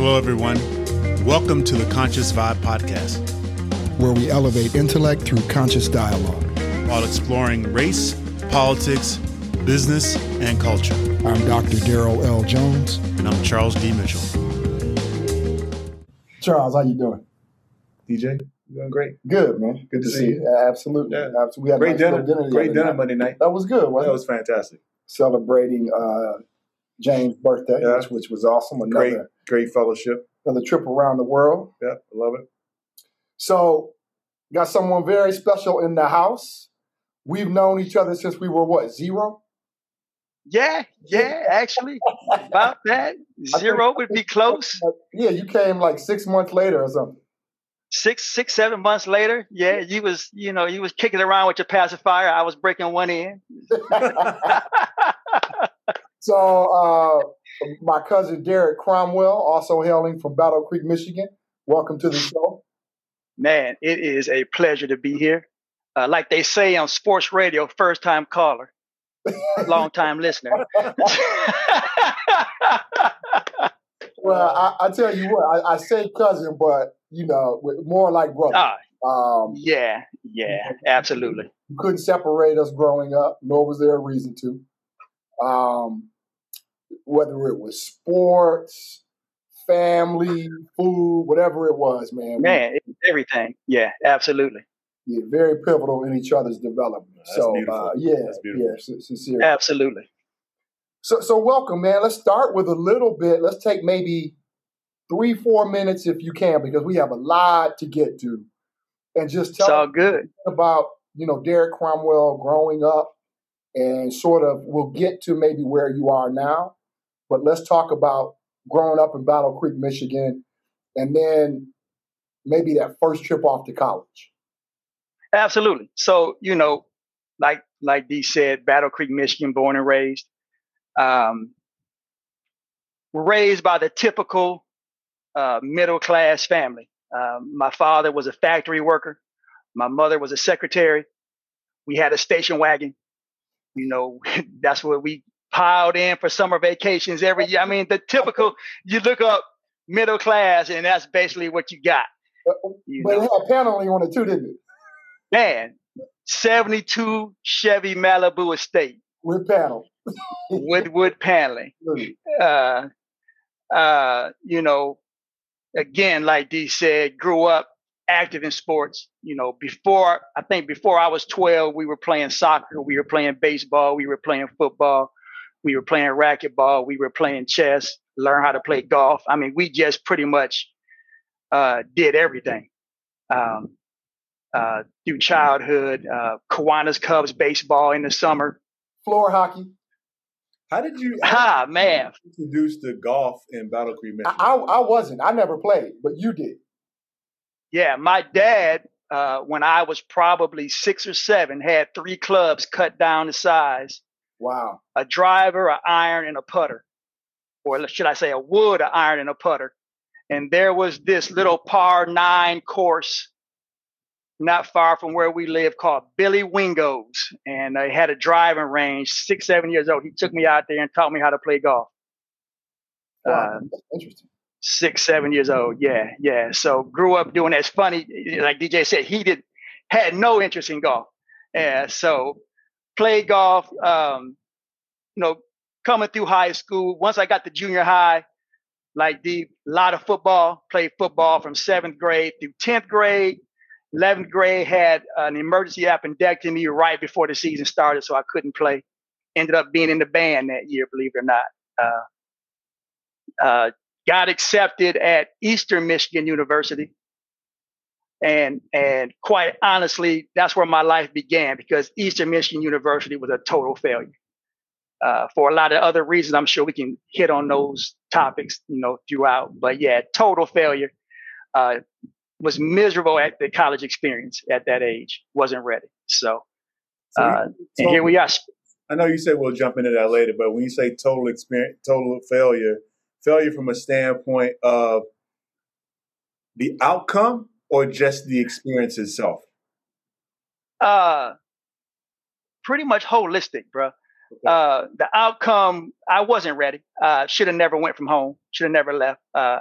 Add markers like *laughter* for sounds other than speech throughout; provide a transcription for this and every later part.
Hello, everyone. Welcome to the Conscious Vibe Podcast, where we elevate intellect through conscious dialogue while exploring race, politics, business, and culture. I'm Dr. Daryl L. Jones. And I'm Charles D. Mitchell. Charles, how you doing? DJ, you doing great. Good, man. Good to see you. Yeah, absolutely. Yeah. Absolutely. We had Great nice dinner. dinner. Great dinner night. Monday night. That was good, wasn't That it? was fantastic. Celebrating uh, James' birthday, Yeah. which, which was awesome. Another, Great, great fellowship. another trip around the world. Yeah, I love it. So, got someone very special in the house. We've known each other since we were what, zero? Yeah, yeah, actually, about that. *laughs* Zero would be close. Yeah, you came like six months later or something. Six, six, seven months later, yeah, you was, you know, you was kicking around with your pacifier. I was breaking one in. *laughs* So, uh, my cousin Derek Cromwell, also hailing from Battle Creek, Michigan. Welcome to the show. Man, it is a pleasure to be here. Uh, like they say on sports radio, first time caller, *laughs* long time listener. *laughs* Well, I, I tell you what, I, I say cousin, but you know, more like brother. Ah, Um, yeah, yeah, absolutely. you couldn't separate us growing up, nor was there a reason to. Um, whether it was sports, family, food, whatever it was, man, Man, it's everything. Yeah, absolutely. yeah, very pivotal in each other's development. That's so, beautiful. uh, yeah, That's beautiful. yeah, sin- sincerely. Absolutely. So, so welcome, man. Let's start with a little bit. Let's take maybe three, four minutes if you can, because we have a lot to get to, and just It's tell all us good. about you know Derek Cromwell growing up, and sort of we'll get to maybe where you are now, but let's talk about growing up in Battle Creek, Michigan, and then maybe that first trip off to college. Absolutely. So, you know, like like Dee said, Battle Creek, Michigan, born and raised. Um, we're raised by the typical uh, middle class family. Um, my father was a factory worker. My mother was a secretary. We had a station wagon. You know, *laughs* that's where we piled in for summer vacations every year. I mean, the typical. You look up middle class, and that's basically what you got. You But it had paneling on it too, didn't it? man, 72 Chevy Malibu Estate With panel. with wood paneling. *laughs* Uh, uh, you know, again, like Dee said, grew up active in sports. You know, before I think before I was 12, we were playing soccer, we were playing baseball, we were playing football, we were playing racquetball, we were playing chess, learn how to play golf. I mean, we just pretty much uh, did everything. Um, uh, through childhood, uh, Kiwanis Cubs baseball in the summer. Floor hockey. How did you how Ah, man. did you introduce the golf in Battle Creek, I, I, I wasn't. I never played, but you did. Yeah, my dad, uh, when I was probably six or seven, had three clubs cut down to size Wow. a driver, an iron, and a putter. Or should I say a wood, an iron, and a putter. And there was this little par nine course not far from where we live called Billy Wingo's. And they had a driving range, six, seven years old. He took me out there and taught me how to play golf. Wow. Uh, interesting. Six, seven years old. Yeah, yeah. So grew up doing that. It's funny, like DJ said, he did had no interest in golf. Yeah, so played golf. Um, you know, coming through high school. Once I got to junior high, like the lot of football. Played football from seventh grade through tenth grade. Eleventh grade had an emergency appendectomy right before the season started, so I couldn't play. Ended up being in the band that year, believe it or not. Uh, uh, got accepted at Eastern Michigan University. And and quite honestly, that's where my life began because Eastern Michigan University was a total failure. Uh, for a lot of other reasons, I'm sure we can hit on those topics, you know, throughout. But yeah, total failure. Uh, was miserable at the college experience at that age. Wasn't ready. So, So uh, and here we are. I know you said we'll jump into that later, but when you say total experience, total failure, failure from a standpoint of the outcome or just the experience itself? Uh, pretty much holistic, bro. Uh, the outcome, I wasn't ready. Uh, should have never went from home. Should have never left. Uh,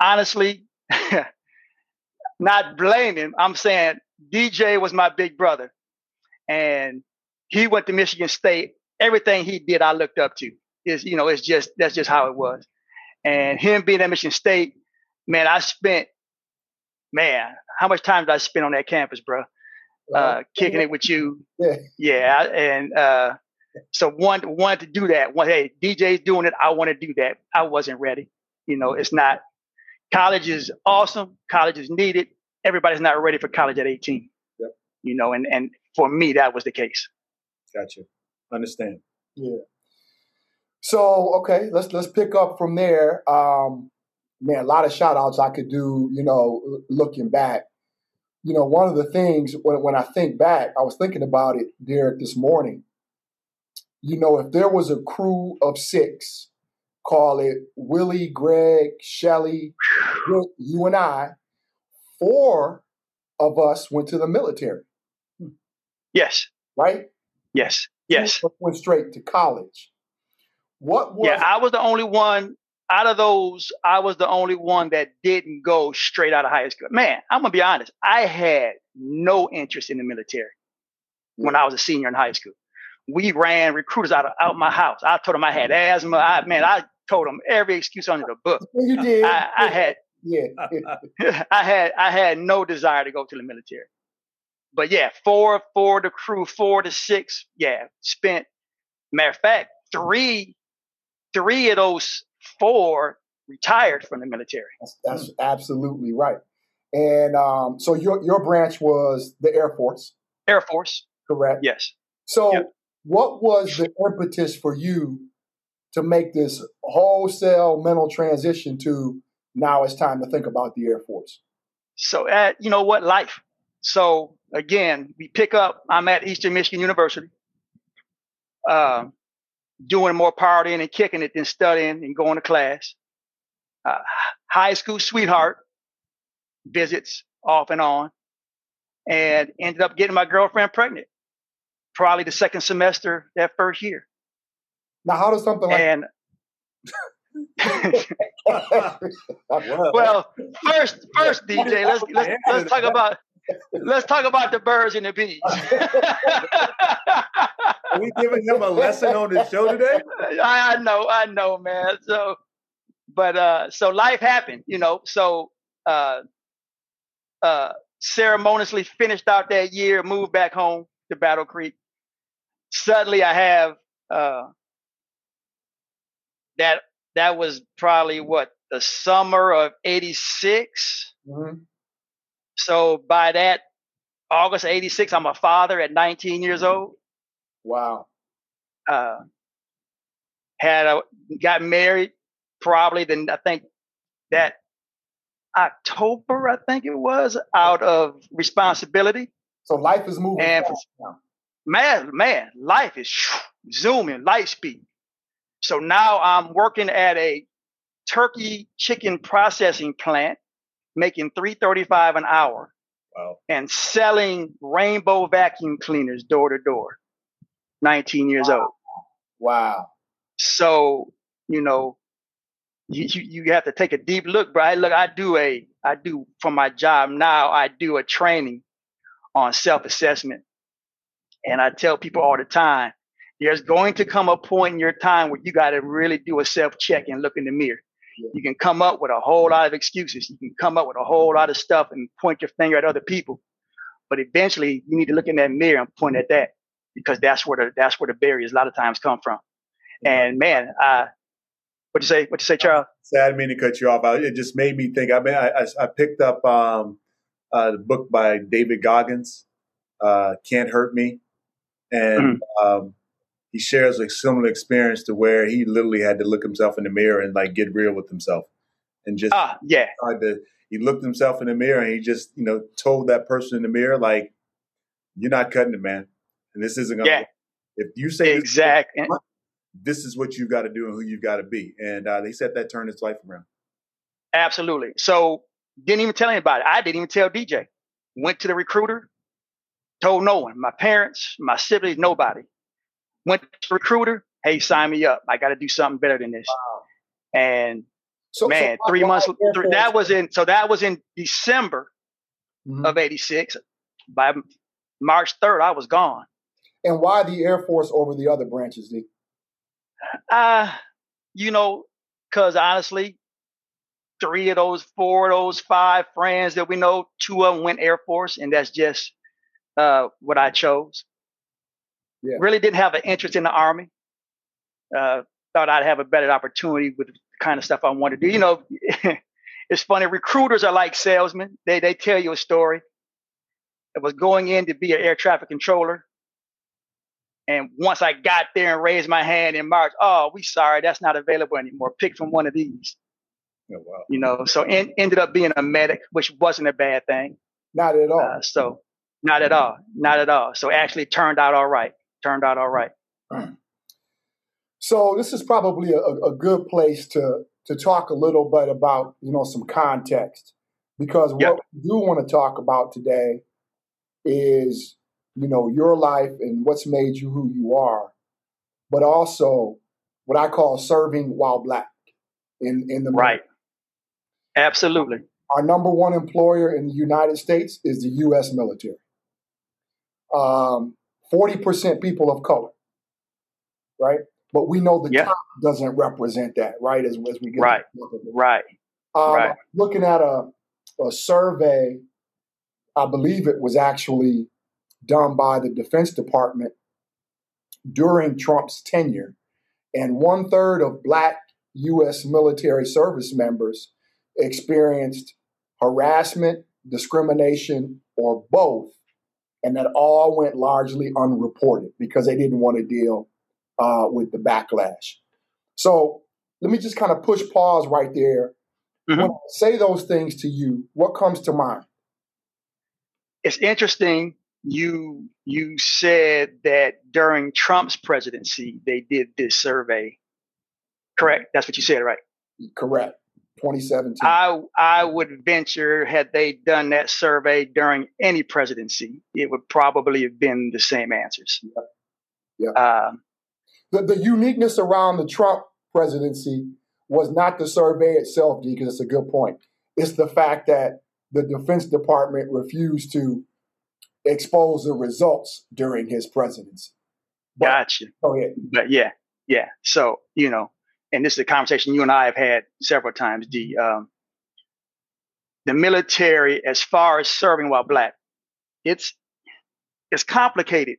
honestly, *laughs* not blaming. I'm saying DJ was my big brother, and he went to Michigan State. Everything he did, I looked up to. Is you know, it's just that's just how it was. And him being at Michigan State, man, I spent, man, how much time did I spend on that campus, bro? Uh, kicking it with you, yeah, yeah and uh, so one wanted to do that. One, hey, DJ's doing it. I want to do that. I wasn't ready. You know, it's not. College is awesome. College is needed. Everybody's not ready for college at 18. Yep. You know, and and for me, that was the case. Gotcha. Understand. Yeah. So okay, let's let's pick up from there. Um, man, a lot of shout outs I could do, you know, looking back. You know, one of the things when, when I think back, I was thinking about it, Derek, this morning. You know, if there was a crew of six, call it Willie, Greg, Shelly, you and I, four of us went to the military. Yes. Right? Yes. Yes. Went straight to college. What was Yeah, I was the only one out of those, I was the only one that didn't go straight out of high school. Man, I'm gonna be honest. I had no interest in the military when I mm. was a senior in high school. We ran recruiters out of out my house. I told them I had asthma. I man, I told them every excuse under the book. You did. I, I had *laughs* yeah. I had I had no desire to go to the military. But yeah, four four the crew, four to six, yeah, spent matter of fact, three three of those four retired from the military. That's, that's mm. absolutely right. And um, so your your branch was the Air Force. Air Force. Correct. Yes. So yep. what was the impetus for you to make this wholesale mental transition to now it's time to think about the Air Force? So at you know what life. So again, we pick up. I'm at Eastern Michigan University. Um, doing more partying and kicking it than studying and going to class. Uh, high school sweetheart visits off and on, and ended up getting my girlfriend pregnant. Probably the second semester that first year. Now, how does something like and *laughs* *laughs* well, first, first, DJ, let's let's, let's talk about let's talk about the birds and the bees. *laughs* Are we giving him a lesson on the show today? I, I know, I know, man. So, but uh, so life happened, you know. So, uh, uh, ceremoniously finished out that year, moved back home to Battle Creek. Suddenly, I have uh, that. That was probably what the summer of '86. Mm-hmm. So by that August '86, I'm a father at 19 years old. Wow. Uh, had a, got married probably then I think that October, I think it was, out of responsibility. So life is moving. And man, man, life is zooming, light speed. So now I'm working at a turkey chicken processing plant, making 335 an hour. Wow. And selling rainbow vacuum cleaners door to door. 19 years wow. old. Wow. So, you know, you, you, you have to take a deep look, bro. Look, I do a, I do for my job now, I do a training on self assessment. And I tell people all the time, there's going to come a point in your time where you got to really do a self check and look in the mirror. You can come up with a whole lot of excuses. You can come up with a whole lot of stuff and point your finger at other people. But eventually, you need to look in that mirror and point at that because that's where the that's where the barriers a lot of times come from. And man, uh, what you say? What you say, Charles? I didn't mean to cut you off. It just made me think. I mean, I, I picked up um, uh, the book by David Goggins, uh, "Can't Hurt Me," and mm-hmm. um, he shares a similar experience to where he literally had to look himself in the mirror and like get real with himself, and just ah, yeah. To, he looked himself in the mirror and he just you know told that person in the mirror like, "You're not cutting it, man." and this isn't going to. Yeah. If you say exactly, this, this is what you've got to do and who you've got to be, and uh, they said that turned his life around. Absolutely. So didn't even tell anybody. I didn't even tell DJ. Went to the recruiter, told no one. My parents, my siblings, nobody. Went to the recruiter. Hey, sign me up. I got to do something better than this. Wow. And So, man, so three months. Three, that was in. So that was in December mm-hmm. of '86. By March 3rd, I was gone. And why the Air Force over the other branches, D? Uh, you know, because honestly, three of those, four of those five friends that we know, two of them went Air Force, and that's just uh, what I chose. Yeah. Really didn't have an interest in the Army. Uh, thought I'd have a better opportunity with the kind of stuff I wanted to do. You know, *laughs* it's funny. Recruiters are like salesmen. They they tell you a story. I was going in to be an air traffic controller. And once I got there and raised my hand in March, oh, we sorry, that's not available anymore. Pick from one of these. Oh, wow. You know, so in, ended up being a medic, which wasn't a bad thing. Not at all. Uh, so not at all. Not at all. So actually turned out all right. Turned out all right. So this is probably a, a good place to to talk a little bit about you know some context because yep. what we do want to talk about today is you know your life and what's made you who you are, but also what I call serving while black in in the right. Absolutely. Our number one employer in the United States is the U.S. military. Um, 40% people of color, right? But we know the yeah. top doesn't represent that, right? As, as we get right, right, um, right. Looking at a, a survey, I believe it was actually done by the Defense Department during Trump's tenure, and one third of Black U.S. military service members experienced harassment, discrimination, or both, and that all went largely unreported because they didn't want to deal uh, with the backlash. So let me just kind of push pause right there. Mm-hmm. When I say those things to you, what comes to mind? It's interesting. You you said that during Trump's presidency they did this survey. Correct. That's what you said, right? Correct. 2017. I I would venture had they done that survey during any presidency, it would probably have been the same answers. Yeah. yeah. Um, the, the uniqueness around the Trump presidency was not the survey itself, because it's a good point. It's the fact that the Defense Department refused to expose the results during his presidency. But, gotcha. Oh yeah. But yeah, yeah. So you know, and this is a conversation you and I have had several times. The um, the military, as far as serving while black, it's it's complicated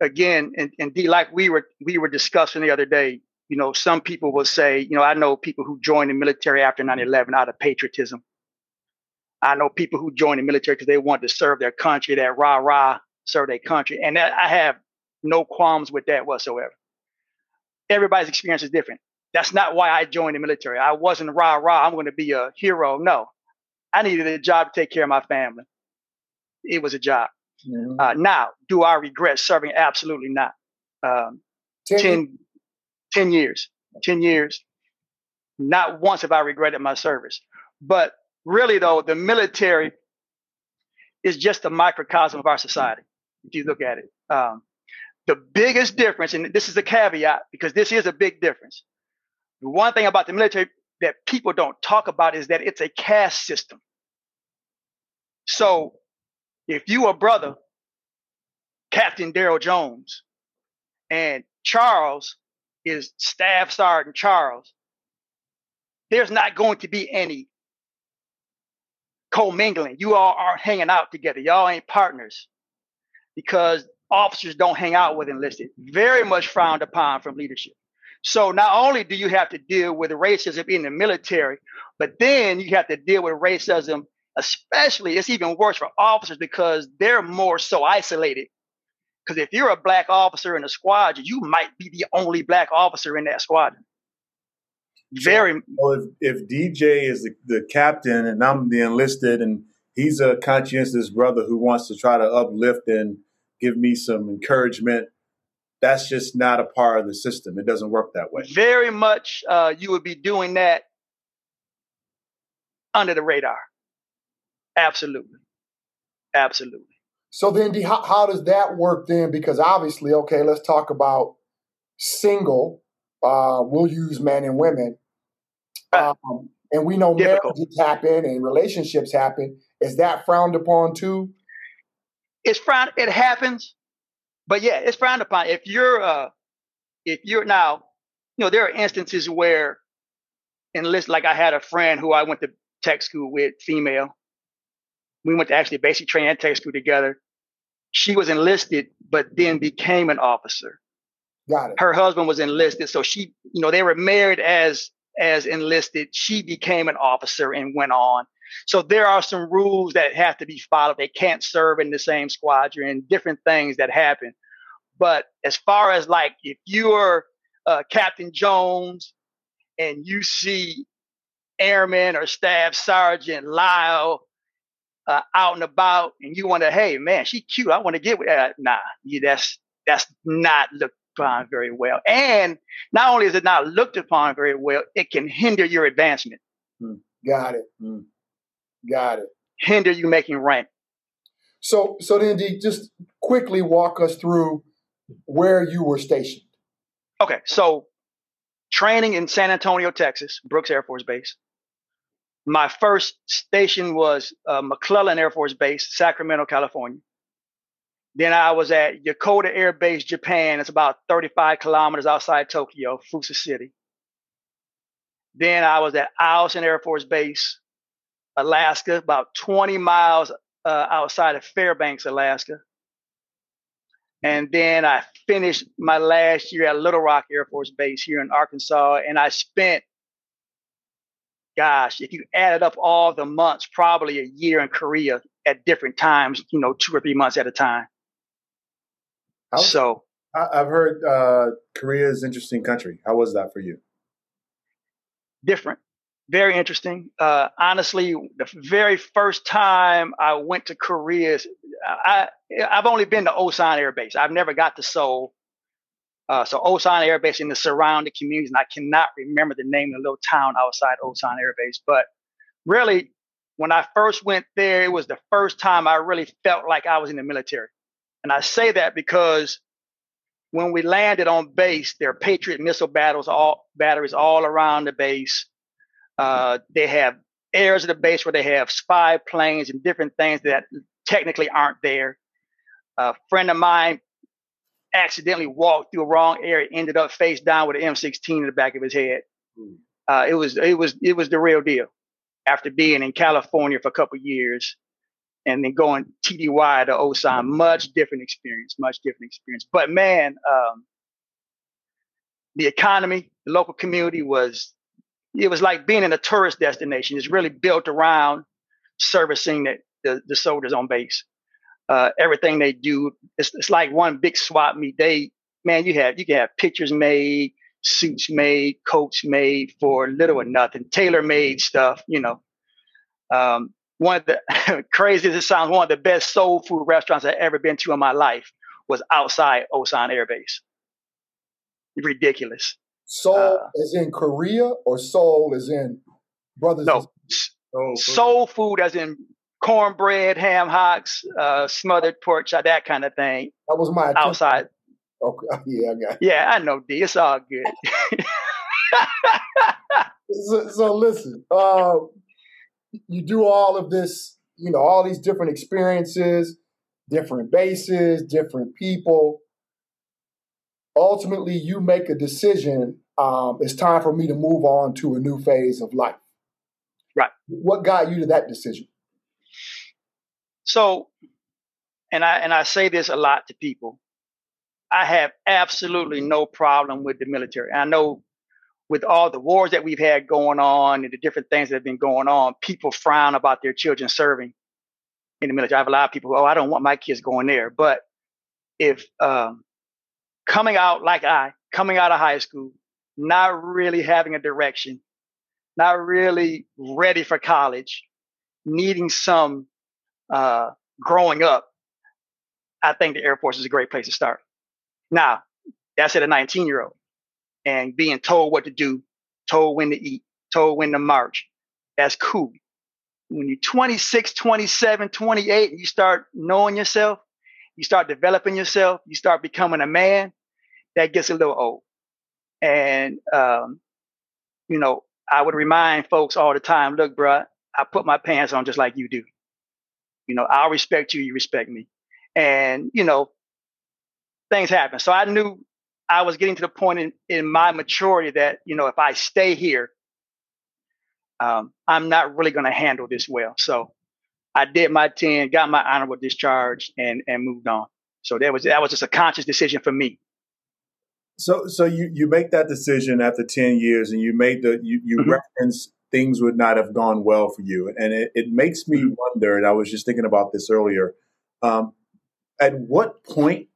again, and, and D, like we were we were discussing the other day, you know, some people will say, you know, I know people who joined the military after 9-11 out of patriotism. I know people who joined the military because they wanted to serve their country, that rah rah, serve their country. And that, I have no qualms with that whatsoever. Everybody's experience is different. That's not why I joined the military. I wasn't rah rah, I'm going to be a hero. No, I needed a job to take care of my family. It was a job. Mm-hmm. Uh, now, do I regret serving? Absolutely not. Um, 10, 10, 10 years, 10 years. Not once have I regretted my service. But really, though, the military is just a microcosm of our society, if you look at it. Um, the biggest difference, and this is a caveat because this is a big difference. The one thing about the military that people don't talk about is that it's a caste system. So if you a brother, Captain Daryl Jones, and Charles is Staff Sergeant Charles, there's not going to be any commingling. You all aren't hanging out together. Y'all ain't partners because officers don't hang out with enlisted. Very much frowned upon from leadership. So not only do you have to deal with racism in the military, but then you have to deal with racism especially it's even worse for officers because they're more so isolated. Because if you're a black officer in a squadron, you might be the only black officer in that squadron. Very. Well, if, if DJ is the, the captain and I'm the enlisted, and he's a conscientious brother who wants to try to uplift and give me some encouragement, that's just not a part of the system. It doesn't work that way. Very much, uh, you would be doing that under the radar. Absolutely. Absolutely. So then, how, how does that work then? Because obviously, okay, let's talk about single. Uh, we'll use men and women. Um, and we know Difficult. marriages happen and relationships happen. Is that frowned upon too? It's frowned. It happens, but yeah, it's frowned upon. If you're, uh, if you're now, you know, there are instances where enlist. Like I had a friend who I went to tech school with, female. We went to actually basic training and tech school together. She was enlisted, but then became an officer. Got it. Her husband was enlisted, so she, you know, they were married as as enlisted. She became an officer and went on. So there are some rules that have to be followed. They can't serve in the same squadron, different things that happen. But as far as like if you're uh, Captain Jones and you see Airman or Staff Sergeant Lyle uh, out and about, and you want to, hey man, she cute. I want to get with. Uh, nah, yeah, that's that's not looked upon very well. And not only is it not looked upon very well, it can hinder your advancement. Hmm. Got it. Hmm. Got it. Hinder you making rank. So, so then, D, just quickly walk us through where you were stationed. Okay, so training in San Antonio, Texas, Brooks Air Force Base. My first station was uh, McClellan Air Force Base, Sacramento, California. Then I was at Yokota Air Base, Japan. It's about 35 kilometers outside Tokyo, Fussa City. Then I was at Eielson Air Force Base, Alaska, about 20 miles uh, outside of Fairbanks, Alaska. And then I finished my last year at Little Rock Air Force Base here in Arkansas. And I spent, gosh, if you added up all the months, probably a year in Korea at different times, you know, two or three months at a time. How, so I've heard uh, Korea is interesting country. How was that for you? Different, very interesting. Uh, honestly, the very first time I went to Korea, I I've only been to Osan Air Base. I've never got to Seoul. Uh, so Osan Air Base in the surrounding communities, and I cannot remember the name of the little town outside Osan Air Base. But really, when I first went there, it was the first time I really felt like I was in the military. And I say that because when we landed on base, there are Patriot missile battles, all batteries all around the base. Uh, they have areas of the base where they have spy planes and different things that technically aren't there. A friend of mine accidentally walked through a wrong area, ended up face down with an M16 in the back of his head. Hmm. Uh, it was it was it was the real deal. After being in California for a couple years, and then going TDY to Osan, much different experience, much different experience. But man, um, the economy, the local community was, it was like being in a tourist destination. It's really built around servicing the, the, the soldiers on base. Uh, everything they do, it's, it's like one big swap meet. They, man, you have, you can have pictures made, suits made, coats made for little or nothing, tailor made stuff, you know. Um, one of the *laughs* crazy as it sounds, one of the best soul food restaurants I've ever been to in my life was outside Osan Air Base. Ridiculous. Soul uh, is in Korea or soul is in brothers? No, soul, soul food as in cornbread, ham hocks, uh, smothered pork chop, that kind of thing. That was my attempt. outside. Okay, *laughs* yeah, I got. It. Yeah, I know, D. It's all good. *laughs* so, so, listen, uh, you do all of this, you know, all these different experiences, different bases, different people. Ultimately, you make a decision. Um, it's time for me to move on to a new phase of life. Right. What got you to that decision? So, and I and I say this a lot to people. I have absolutely no problem with the military. I know with all the wars that we've had going on and the different things that have been going on, people frown about their children serving in the military. I have a lot of people, oh, I don't want my kids going there. But if um, coming out like I, coming out of high school, not really having a direction, not really ready for college, needing some uh, growing up, I think the Air Force is a great place to start. Now, that's at a 19 year old and being told what to do, told when to eat, told when to march. That's cool. When you're 26, 27, 28, and you start knowing yourself, you start developing yourself, you start becoming a man, that gets a little old. And, um, you know, I would remind folks all the time, look, bro, I put my pants on just like you do. You know, I'll respect you, you respect me. And, you know, things happen. So I knew I was getting to the point in, in my maturity that, you know, if I stay here, um, I'm not really going to handle this well. So I did my 10, got my honorable discharge and, and moved on. So that was, that was just a conscious decision for me. So, so you, you make that decision after 10 years and you made the, you, you mm-hmm. reference things would not have gone well for you. And it, it makes me mm-hmm. wonder, and I was just thinking about this earlier. Um, at what point,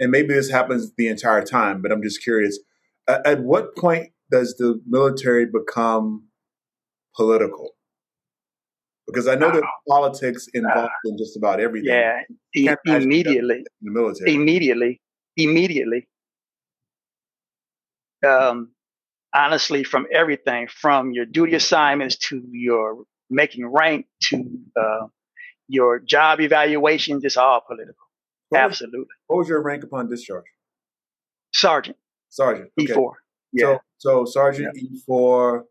and maybe this happens the entire time, but I'm just curious, at, at what point does the military become political? Because I know that politics involved uh, in just about everything. Yeah, immediately. In the military. Immediately. Immediately um, honestly from everything from your duty assignments to your making rank to uh, your job evaluations. It's all political. What Absolutely. Was, what was your rank upon discharge? Sergeant. Sergeant. Okay. E4. Yeah. So, so Sergeant yeah. E4.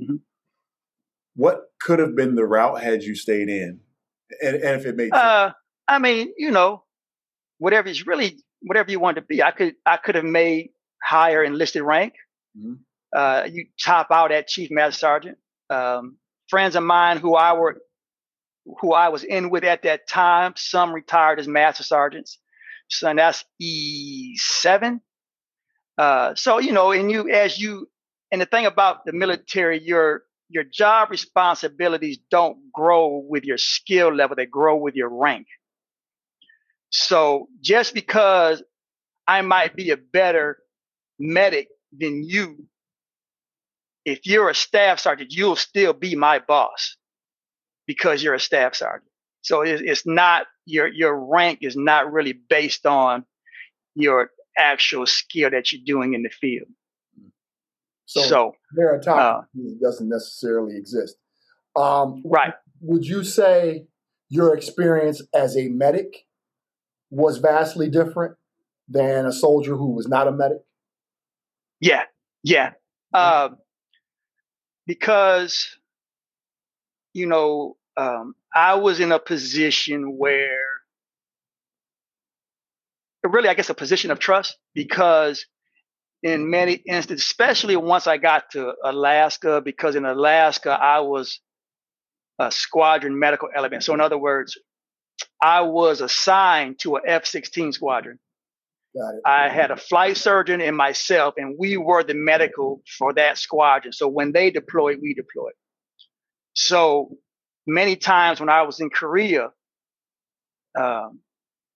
Mm-hmm. What could have been the route had you stayed in, and, and if it made? Uh, I mean, you know, whatever is really whatever you want to be. I could I could have made higher enlisted rank. Mm-hmm. Uh, you top out at chief master sergeant. Um, friends of mine who I were, who I was in with at that time, some retired as master sergeants. So that's E seven. Uh, so you know, and you as you, and the thing about the military, your your job responsibilities don't grow with your skill level; they grow with your rank. So just because I might be a better medic than you, if you're a staff sergeant, you'll still be my boss because you're a staff sergeant. So it's not your your rank is not really based on your actual skill that you're doing in the field. So, so meritocracy uh, doesn't necessarily exist. Um, right. Would you say your experience as a medic was vastly different than a soldier who was not a medic? Yeah, yeah. Uh, because, you know, um, I was in a position where, really, I guess, a position of trust because in many instances, especially once I got to Alaska, because in Alaska, I was a squadron medical element. So, in other words, I was assigned to a F 16 squadron. I had a flight surgeon and myself, and we were the medical for that squadron. So when they deployed, we deployed. So many times when I was in Korea, um,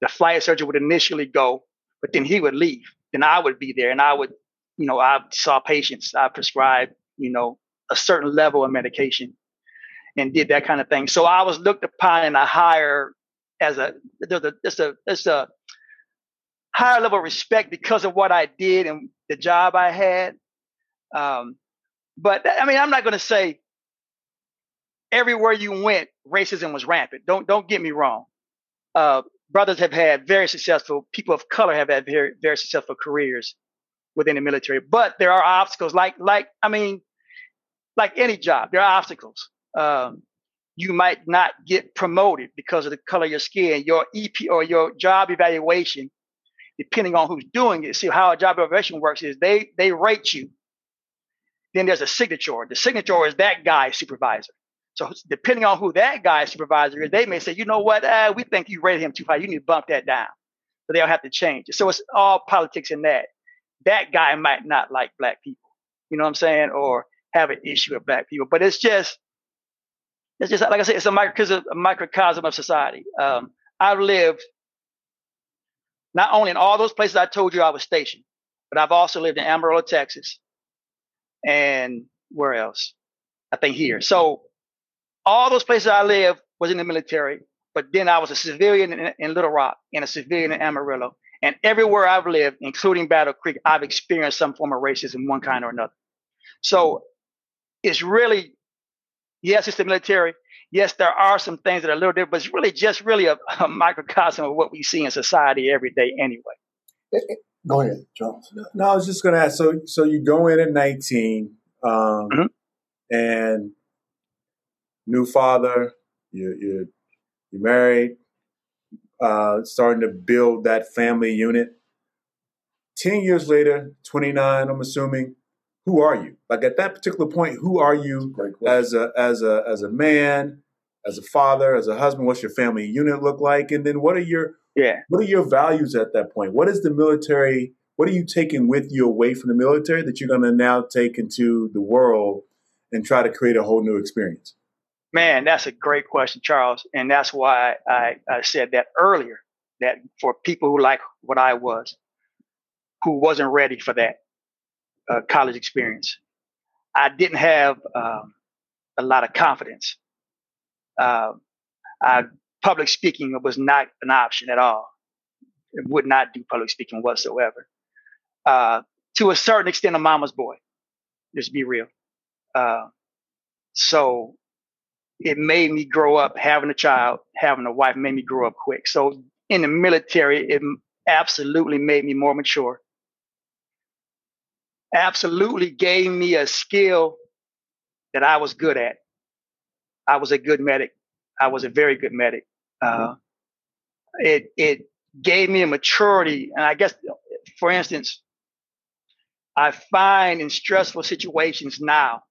the flight surgeon would initially go, but then he would leave. Then I would be there, and I would, you know, I saw patients. I prescribed, you know, a certain level of medication, and did that kind of thing. So I was looked upon in a higher as a there's a there's a there's a higher level of respect because of what I did and the job I had. Um, but I mean, I'm not going to say everywhere you went, racism was rampant. Don't don't get me wrong. Uh, brothers have had very successful. People of color have had very very successful careers within the military. But there are obstacles, like like I mean, like any job, there are obstacles. Um, you might not get promoted because of the color of your skin. Your EP or your job evaluation depending on who's doing it. See how a job evaluation works is they they rate you. Then there's a signature. The signature is that guy's supervisor. So depending on who that guy's supervisor is, they may say, you know what, uh, we think you rated him too high. You need to bump that down. So they'll have to change it. So it's all politics in that. That guy might not like black people. You know what I'm saying? Or have an issue with black people. But it's just, it's just like I said, it's a microcosm, a microcosm of society. Um, I've lived not only in all those places I told you I was stationed, but I've also lived in Amarillo, Texas, and where else? I think here. So all those places I lived was in the military, but then I was a civilian in, in Little Rock and a civilian in Amarillo. And everywhere I've lived, including Battle Creek, I've experienced some form of racism, one kind or another. So it's really, yes, it's the military, yes, there are some things that are a little different, but it's really just really a, a microcosm of what we see in society every day anyway. Go ahead, Charles. No, I was just going to ask. So, so you go in at 19. um, mm-hmm. and new father. you're, you you married, uh, starting to build that family unit. Ten years later, twenty nine. I'm assuming. Who are you? Like at that particular point, who are you as a as a as a man, as a father, as a husband? What's your family unit look like? And then what are your yeah. What are your values at that point? What is the military? What are you taking with you away from the military that you're going to now take into the world and try to create a whole new experience? Man, that's a great question, Charles. And that's why I, I said that earlier that for people who like what I was, who wasn't ready for that uh, college experience, I didn't have um, a lot of confidence. Uh, I public speaking was not an option at all. It would not do public speaking whatsoever. Uh, to a certain extent, a mama's boy. Just be real. Uh, so it made me grow up having a child, having a wife made me grow up quick. So in the military, it absolutely made me more mature. Absolutely gave me a skill that I was good at. I was a good medic. I was a very good medic. Uh, it it gave me a maturity, and I guess, for instance, I find in stressful situations now,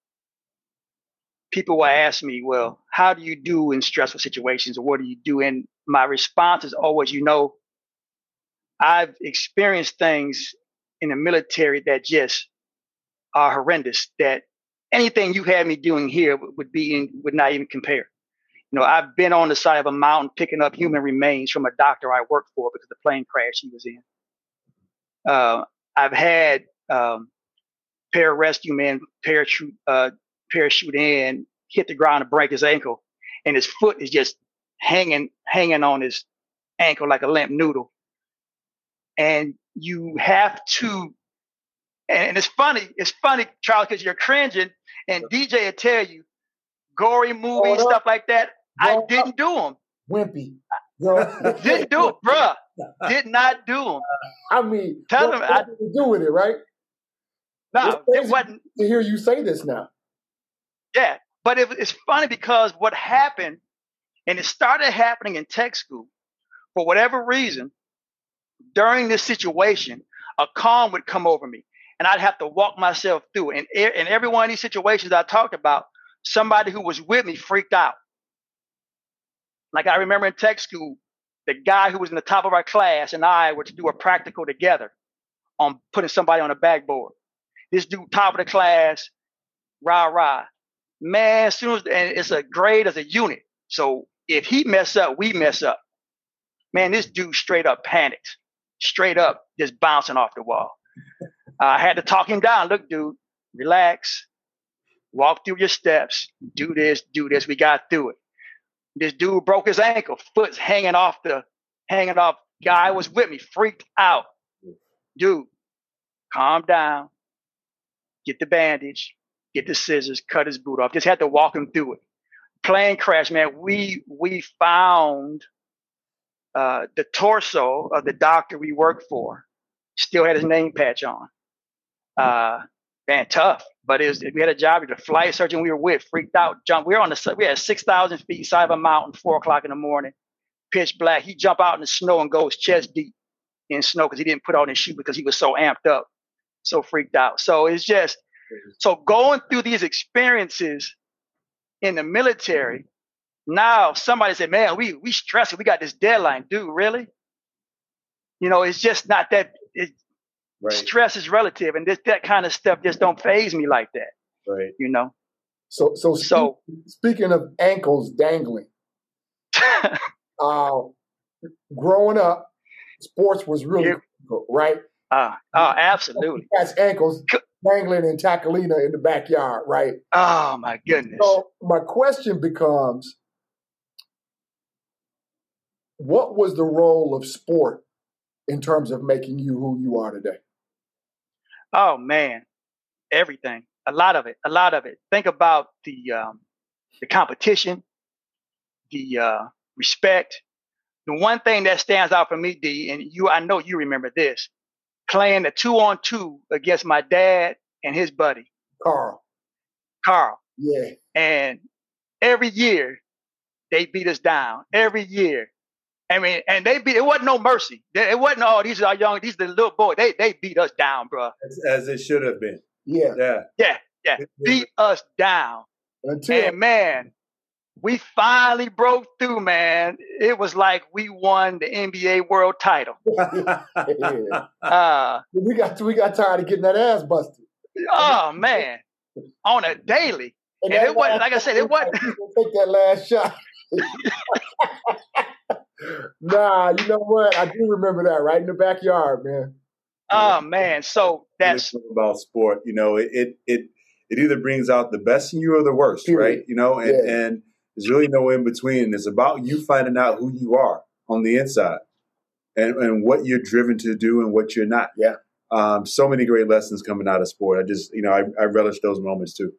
people will ask me, "Well, how do you do in stressful situations, or what do you do?" And my response is always, "You know, I've experienced things in the military that just are horrendous. That anything you had me doing here would be in, would not even compare." You know, I've been on the side of a mountain picking up human remains from a doctor I worked for because the plane crash he was in. Uh, I've had um, pararescue man parachute uh, parachute in, hit the ground and break his ankle, and his foot is just hanging hanging on his ankle like a limp noodle. And you have to, and it's funny, it's funny, Charles, because you're cringing, and DJ will tell you, gory movies, stuff like that. I *laughs* didn't do them. Wimpy. didn't do it, bruh. Did not do them. *laughs* I mean, tell them I to do with it, right? No, it wasn't. To hear you say this now. Yeah, but it, it's funny because what happened, and it started happening in tech school, for whatever reason, during this situation, a calm would come over me, and I'd have to walk myself through. And in every one of these situations I talked about, somebody who was with me freaked out. Like I remember in tech school, the guy who was in the top of our class and I were to do a practical together on putting somebody on a backboard. This dude, top of the class, rah rah. Man, as soon as and it's a grade as a unit. So if he mess up, we mess up. Man, this dude straight up panicked, straight up just bouncing off the wall. I had to talk him down. Look, dude, relax, walk through your steps, do this, do this. We got through it. This dude broke his ankle, foot's hanging off the, hanging off. Guy was with me, freaked out. Dude, calm down. Get the bandage, get the scissors, cut his boot off. Just had to walk him through it. Plane crash, man. We we found uh, the torso of the doctor we worked for. Still had his name patch on. Uh, man, tough. But it was, we had a job. The flight surgeon we were with freaked out. Jump. We were on the we had six thousand feet side of a mountain, four o'clock in the morning, pitch black. He jump out in the snow and goes chest deep in snow because he didn't put on his shoe because he was so amped up, so freaked out. So it's just so going through these experiences in the military. Now somebody said, "Man, we we stressed. We got this deadline, dude. Really? You know, it's just not that. It, Right. Stress is relative, and this that kind of stuff just don't faze me like that. Right. You know. So so so speaking of ankles dangling, *laughs* uh, growing up, sports was really yeah. cool, right? Uh, oh, absolutely. That's ankles dangling in Takalina in the backyard, right? Oh my goodness. So my question becomes, what was the role of sport in terms of making you who you are today? Oh man, everything. A lot of it. A lot of it. Think about the um, the competition, the uh, respect. The one thing that stands out for me, D, and you, I know you remember this, playing the two on two against my dad and his buddy, Carl. Carl. Yeah. And every year they beat us down. Every year. I mean, and they beat. It wasn't no mercy. It wasn't. Oh, these are young. These are the little boy. They they beat us down, bro. As, as it should have been. Yeah. Yeah. Yeah, yeah. Beat us down. Until And man, we finally broke through, man. It was like we won the NBA world title. *laughs* yeah. Uh, we got we got tired of getting that ass busted. oh man. On a daily. And that it wasn't- like I said, it wasn't- take that last shot. Nah, you know what? I do remember that right in the backyard, man. Oh man. So That's that's about sport. You know, it, it it it either brings out the best in you or the worst, Period. right? You know, and Yeah. and there's really no in between. It's about you finding out who you are on the inside, and and what you're driven to do and what you're not. Yeah. Um, so many great lessons coming out of sport. I just, you know, I, I relish those moments too.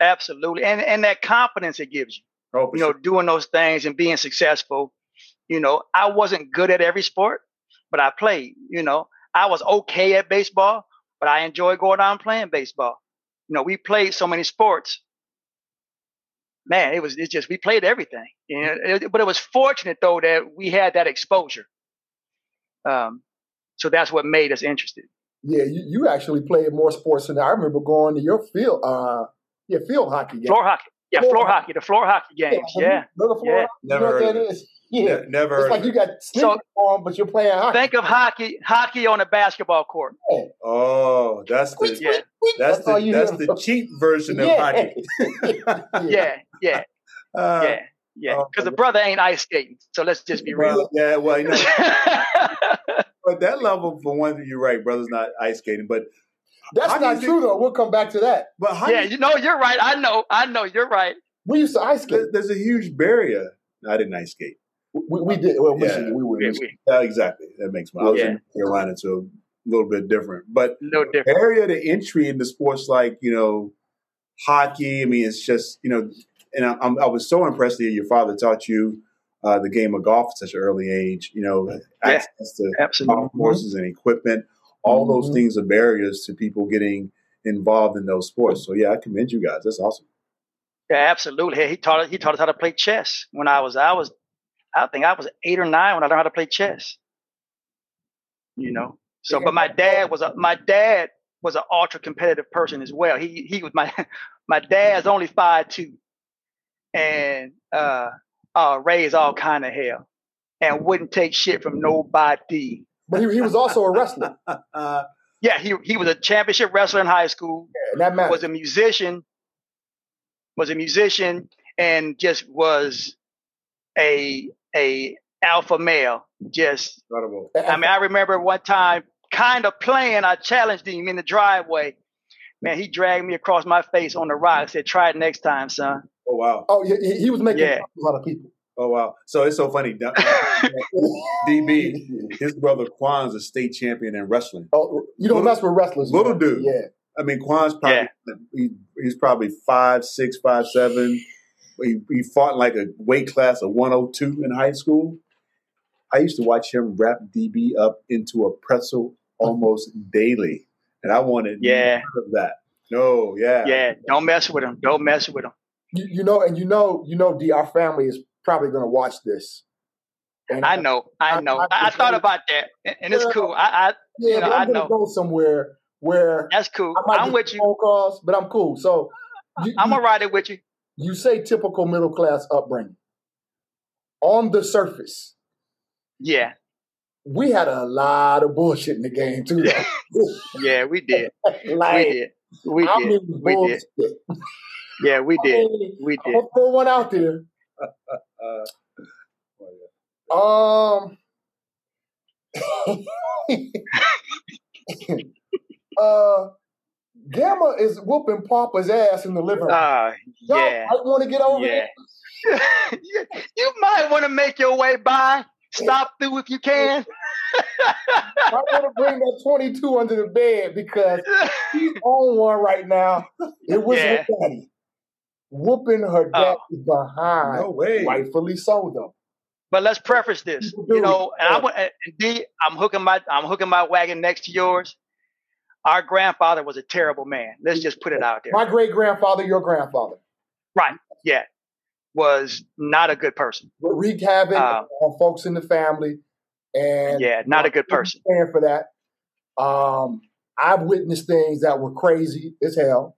absolutely and and that confidence it gives you. Oh, you know, sure. doing those things and being successful. You know, I wasn't good at every sport, but I played. You know, I was okay at baseball, but I enjoyed going out and playing baseball. You know, we played so many sports. Man, it was it's just we played everything. You know, it- but it was fortunate though that we had that exposure. Um, so that's what made us interested. Yeah, you, you actually played more sports than I remember going to your field uh yeah, field hockey game. Floor hockey, yeah, Floor floor hockey. hockey, the floor hockey games, yeah. Little floor yeah. hockey, you know Never what heard that of it. is? Yeah. Ne- never. It's like you it. got sneakers on, but you're playing hockey. Think of hockey, hockey on a basketball court. oh, that's the Yeah. that's all the you that's hear. the cheap version of Yeah. hockey. *laughs* Yeah, yeah, *laughs* Uh, yeah, yeah. oh, Because the brother ain't ice skating. So let's just be real. Yeah, well, you know, *laughs* but that level, for one, you're right, brother's not ice skating, but That's Hockey not is- true though. We'll come back to that. but how yeah, you know, you're right. I know. I know. You're right. We used to ice skate. there's, there's a huge barrier. I didn't ice skate. We, we did. Well, Yeah. Michigan, we were. Yeah, we, Yeah, exactly. That makes my. I was Yeah. in Carolina, so a little bit different. But no different. area to entry into sports like you know hockey. I mean, it's just you know, and I, I'm, I was so impressed that your father taught you uh, the game of golf at such an early age. You know, access to Absolutely. golf courses and equipment. All those Mhm. things are barriers to people getting involved in those sports. So yeah, I commend you guys. That's awesome. Yeah, absolutely. He taught us. He taught us how to play chess when I was. I was. I think I was eight or nine when I learned how to play chess. You know. So, but my dad was a. My dad was an ultra competitive person as well. He he was my. *laughs* My dad's only five two, and uh, uh, raised all kind of hell, and wouldn't take shit from nobody. But he, he was also a wrestler, Uh, *laughs* Yeah, he he was a championship wrestler in high school. and that matters. was a musician, was a musician, and just was a a alpha male. Just incredible. I mean, I remember one time kind of playing. I challenged him in the driveway. Man, he dragged me across my face on the rock. Said, "Try it next time, son." Oh wow. oh, yeah, he, he was making Yeah. a lot of people. Oh wow. So it's so funny. DB, *laughs* his brother Quan's a state champion in wrestling. Oh, you don't Little- mess with wrestlers. little man. dude. Yeah. I mean, Quan's probably he, he's probably five six, five seven. He, he fought in like a weight class of 102 in high school. I used to watch him wrap DB up into a pretzel almost daily, and I wanted Yeah. of that. No, yeah, yeah, don't mess with him. Don't mess with him. You, you know, and you know, you know, D, our family is probably going to watch this. And I know, I I- know. I I, I thought about that, and, and it's cool. I, I Yeah, you know, but I'm going to know. go somewhere where that's cool. I I'm with you. phone calls, but I'm cool. So you, I'm gonna ride it with you. you say typical middle class upbringing. On the surface, Yeah, we had a lot of bullshit in the game too. *laughs* Yeah, we did. *laughs* like, We did. We I did. mean, We did. Yeah, we *laughs* I did. mean, We I'm did. gonna throw one out there. Uh, Um. *laughs* uh, Gamma is whooping Papa's ass in the living room. Uh, Y'all yeah, might want to get over yeah. you, *laughs* you might want to make your way by. Stop through if you can. I want to bring that 22 under the bed because he's on one right now. It was Yeah. her daddy whooping her Oh. daddy behind. no way. Rightfully so, though. But let's preface this. People You know, it. and I want and D, I'm hooking my I'm hooking my wagon next to yours. our grandfather was a terrible man. Let's just put it out there. My great grandfather, your grandfather. Right. Yeah. Was not a good person. Wreaked havoc uh, on folks in the family. And yeah, not a good person. Stand for that. Um, I've witnessed things that were crazy as hell.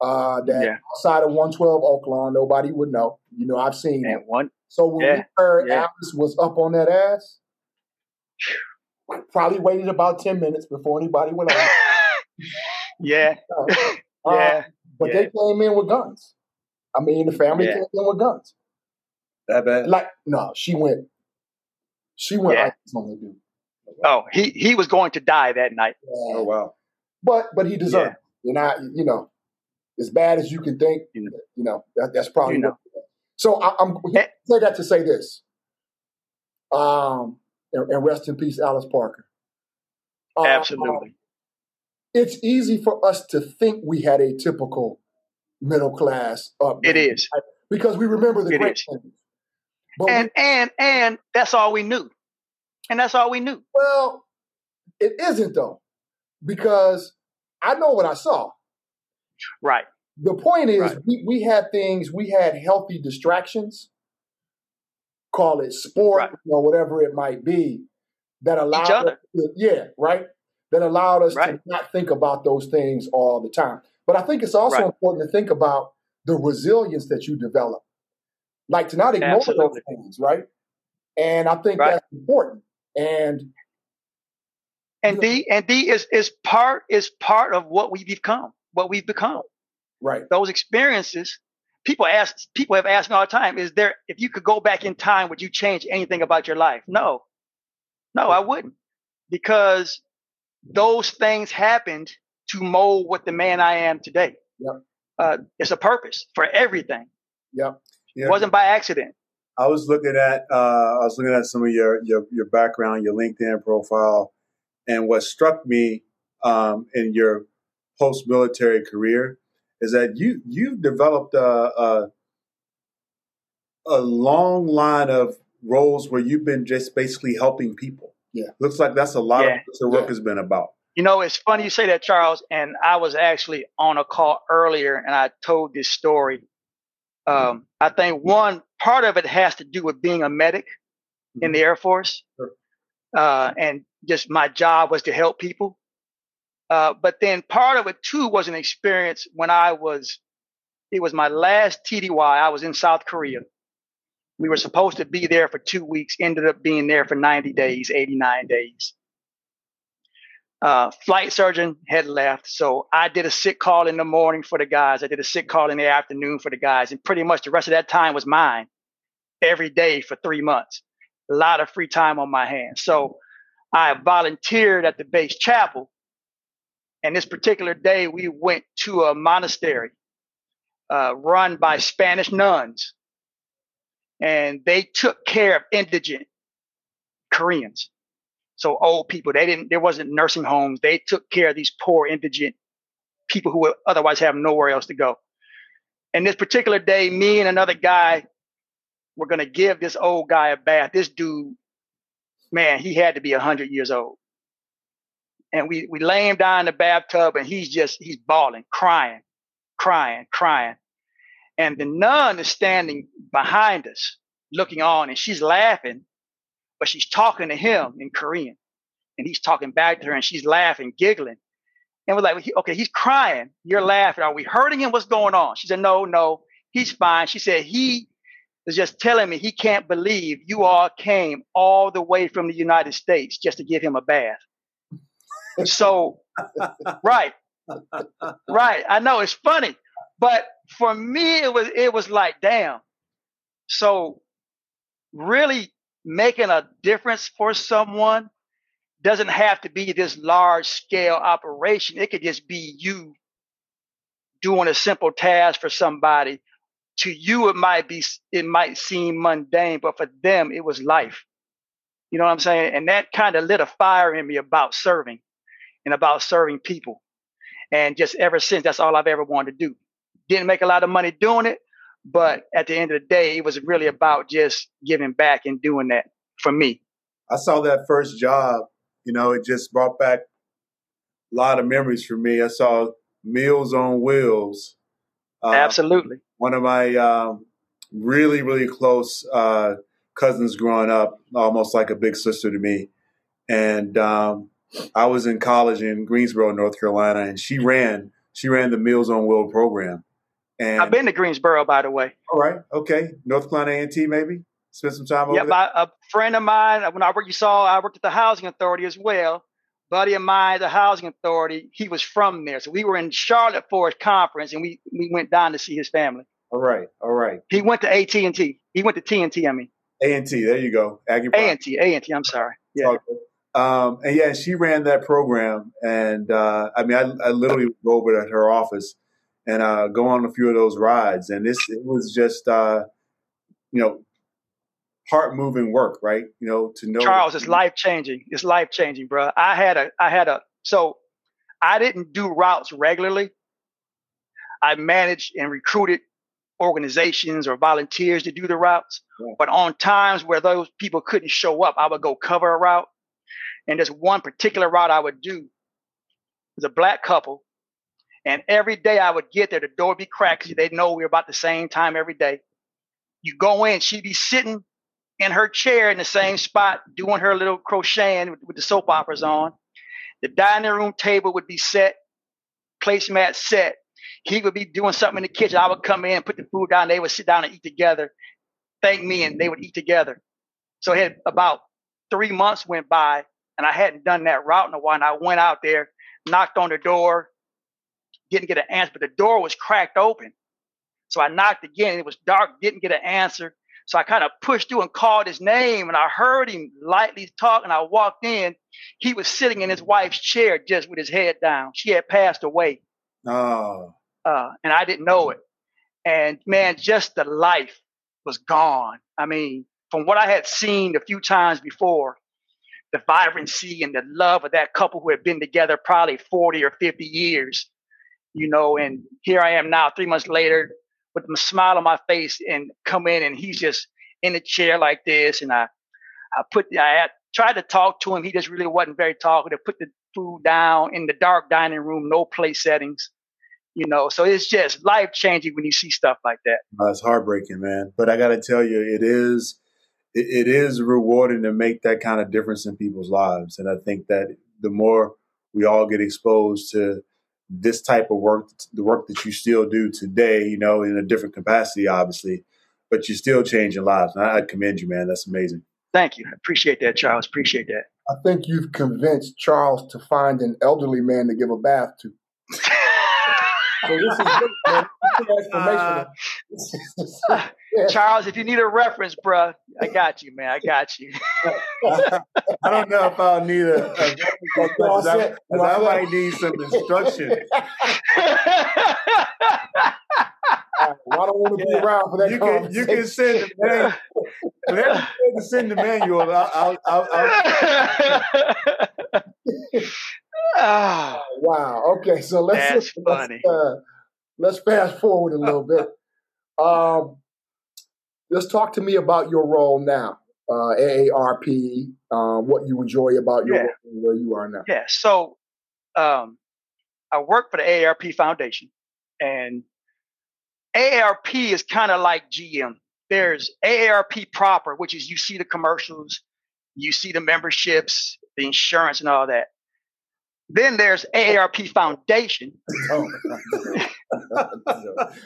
Uh, that yeah. outside of 112 Oaklawn, nobody would know. You know, I've seen and one. So when yeah, we heard yeah. Alice was up on that ass, probably waited about 10 minutes before anybody went on. *laughs* yeah. *laughs* Uh, *laughs* yeah. But yeah. they came in with guns. I mean, the family came in with guns. That bad? Like, no, she went. She went like do. Oh, he he was going to die that night. Oh wow. But but he deserved yeah. it. And I, you know, as bad as you can think, you know, that, that's probably you know. So I, am eh say that to say this. Um, and, and rest in peace, Alice Parker. Um, Absolutely. it's easy for us to think we had a typical middle class upbringing. It is right? because we remember the it great is. things. But and we, and and that's all we knew, and that's all we knew. Well, it isn't though, because I know what I saw. Right. The point is, right. we, we had things, we had healthy distractions, call it sport right. or whatever it might be, that allowed us to, yeah, right? That allowed us right. to not think about those things all the time. But I think it's also important to think about the resilience that you develop. Like to not ignore Absolutely. those things, right? And I think that's important. And and D and D is is part is part of what we become, what we've become. Right. Those experiences, people ask, people have asked me all the time, is there, if you could go back in time, would you change anything about your life? No, no, I wouldn't because those things happened to mold what the man I am today. Yep. Uh, it's a purpose for everything. Yep. yep. It wasn't by accident. I was looking at uh, I was looking at some of your, your your background, your LinkedIn profile, and what struck me um, in your post military career is that you you've developed a, a, a long line of roles where you've been just basically helping people. Yeah, looks like that's a lot yeah. of what your work yeah. has been about. You know, it's funny you say that, Charles. And I was actually on a call earlier, and I told this story. Um, I think one part of it has to do with being a medic mm-hmm. in the Air Force, sure. uh, and just my job was to help people. Uh, but then part of it too was an experience when I was, it was my last TDY. I was in South Korea. We were supposed to be there for two weeks, ended up being there for 90 days, 89 days. Uh, flight surgeon had left. So I did a sick call in the morning for the guys. I did a sick call in the afternoon for the guys. And pretty much the rest of that time was mine every day for three months. A lot of free time on my hands. So I volunteered at the base chapel and this particular day, we went to a monastery uh, run by Spanish nuns, and they took care of indigent Koreans. So old people, they didn't. There wasn't nursing homes. They took care of these poor indigent people who would otherwise have nowhere else to go. And this particular day, me and another guy were going to give this old guy a bath. This dude, man, he had to be 100 years old and we we lay him down in the bathtub and he's just he's bawling, crying, crying, crying. And the nun is standing behind us, looking on, and she's laughing, but she's talking to him in Korean. And he's talking back to her and she's laughing, giggling. And we're like, okay, he's crying. You're laughing. Are we hurting him? What's going on? She said, no, no, he's fine. She said, he is just telling me he can't believe you all came all the way from the United States just to give him a bath. So, right, right. I know it's funny, but for me, it was it was like, damn. So, really making a difference for someone doesn't have to be this large scale operation. It could just be you doing a simple task for somebody. To you, it might be it might seem mundane, but for them, it was life. You know what I'm saying? And that kind of lit a fire in me about serving and about serving people. And just ever since, that's all I've ever wanted to do. Didn't make a lot of money doing it, but at the end of the day, it was really about just giving back and doing that for me. I saw that first job, you know, it just brought back a lot of memories for me. I saw Meals on Wheels. Uh, Absolutely. One of my um, really, really close uh, cousins growing up, almost like a big sister to me. And um, I was in college in Greensboro, North Carolina, and she ran she ran the Meals on Wheel program. And I've been to Greensboro, by the way. All right, okay, North Carolina A and T, maybe spend some time yeah, over there. Yeah, a friend of mine when I worked, you saw I worked at the housing authority as well. Buddy of mine, the housing authority, he was from there, so we were in Charlotte for a conference, and we we went down to see his family. All right, all right. He went to AT and T. He went to TNT. I mean. A and T. There you go. A and T. A and T. I'm sorry. Yeah. Um, and yeah, she ran that program, and uh, I mean, I, I literally go over to her office and uh, go on a few of those rides, and this it was just uh, you know heart moving work, right? You know, to know Charles, it's life changing. It's life changing, bro. I had a I had a so I didn't do routes regularly. I managed and recruited organizations or volunteers to do the routes. Yeah. But on times where those people couldn't show up, I would go cover a route. And this one particular route I would do. It's a black couple. And every day I would get there, the door would be cracked They'd know we we're about the same time every day. You go in, she'd be sitting in her chair in the same spot, doing her little crocheting with, with the soap operas on. The dining room table would be set, placemat set. He would be doing something in the kitchen. I would come in, put the food down. They would sit down and eat together, thank me, and they would eat together. So it had about three months went by, and I hadn't done that route in a while. And I went out there, knocked on the door, didn't get an answer, but the door was cracked open. So I knocked again. It was dark, didn't get an answer. So I kind of pushed through and called his name, and I heard him lightly talk. And I walked in. He was sitting in his wife's chair, just with his head down. She had passed away. Oh. Uh, and I didn't know it. And man, just the life was gone. I mean, from what I had seen a few times before, the vibrancy and the love of that couple who had been together probably 40 or 50 years, you know, and here I am now, three months later, with a smile on my face and come in and he's just in a chair like this. And I, I put, I had, tried to talk to him. He just really wasn't very talkative. Put the food down in the dark dining room, no place settings, you know. So it's just life changing when you see stuff like that. That's heartbreaking, man. But I got to tell you, it is it, it is rewarding to make that kind of difference in people's lives. And I think that the more we all get exposed to this type of work, the work that you still do today, you know, in a different capacity, obviously, but you're still changing lives. And I, I commend you, man. That's amazing. Thank you. I appreciate that, Charles. Appreciate that. I think you've convinced Charles to find an elderly man to give a bath to. So this is good, man. *laughs* Uh, *laughs* Charles, if you need a reference, bro, I got you, man. I got you. *laughs* I don't know if I'll need a, a reference. I, I might need some instruction. I don't want to be around for that. You can you can send the man. Whenever you can send the manual, I'll. I'll, I'll, I'll. oh, *laughs* wow. Okay, so let's That's let's, funny. Uh, let's fast forward a little bit. Um, let's talk to me about your role now, uh, AARP, um, what you enjoy about your yeah. role where you are now. Yeah. So um, I work for the AARP Foundation, and AARP is kind of like GM. There's mm-hmm. AARP proper, which is you see the commercials, you see the memberships, the insurance, and all that. Then there's AARP Foundation. Oh, *laughs*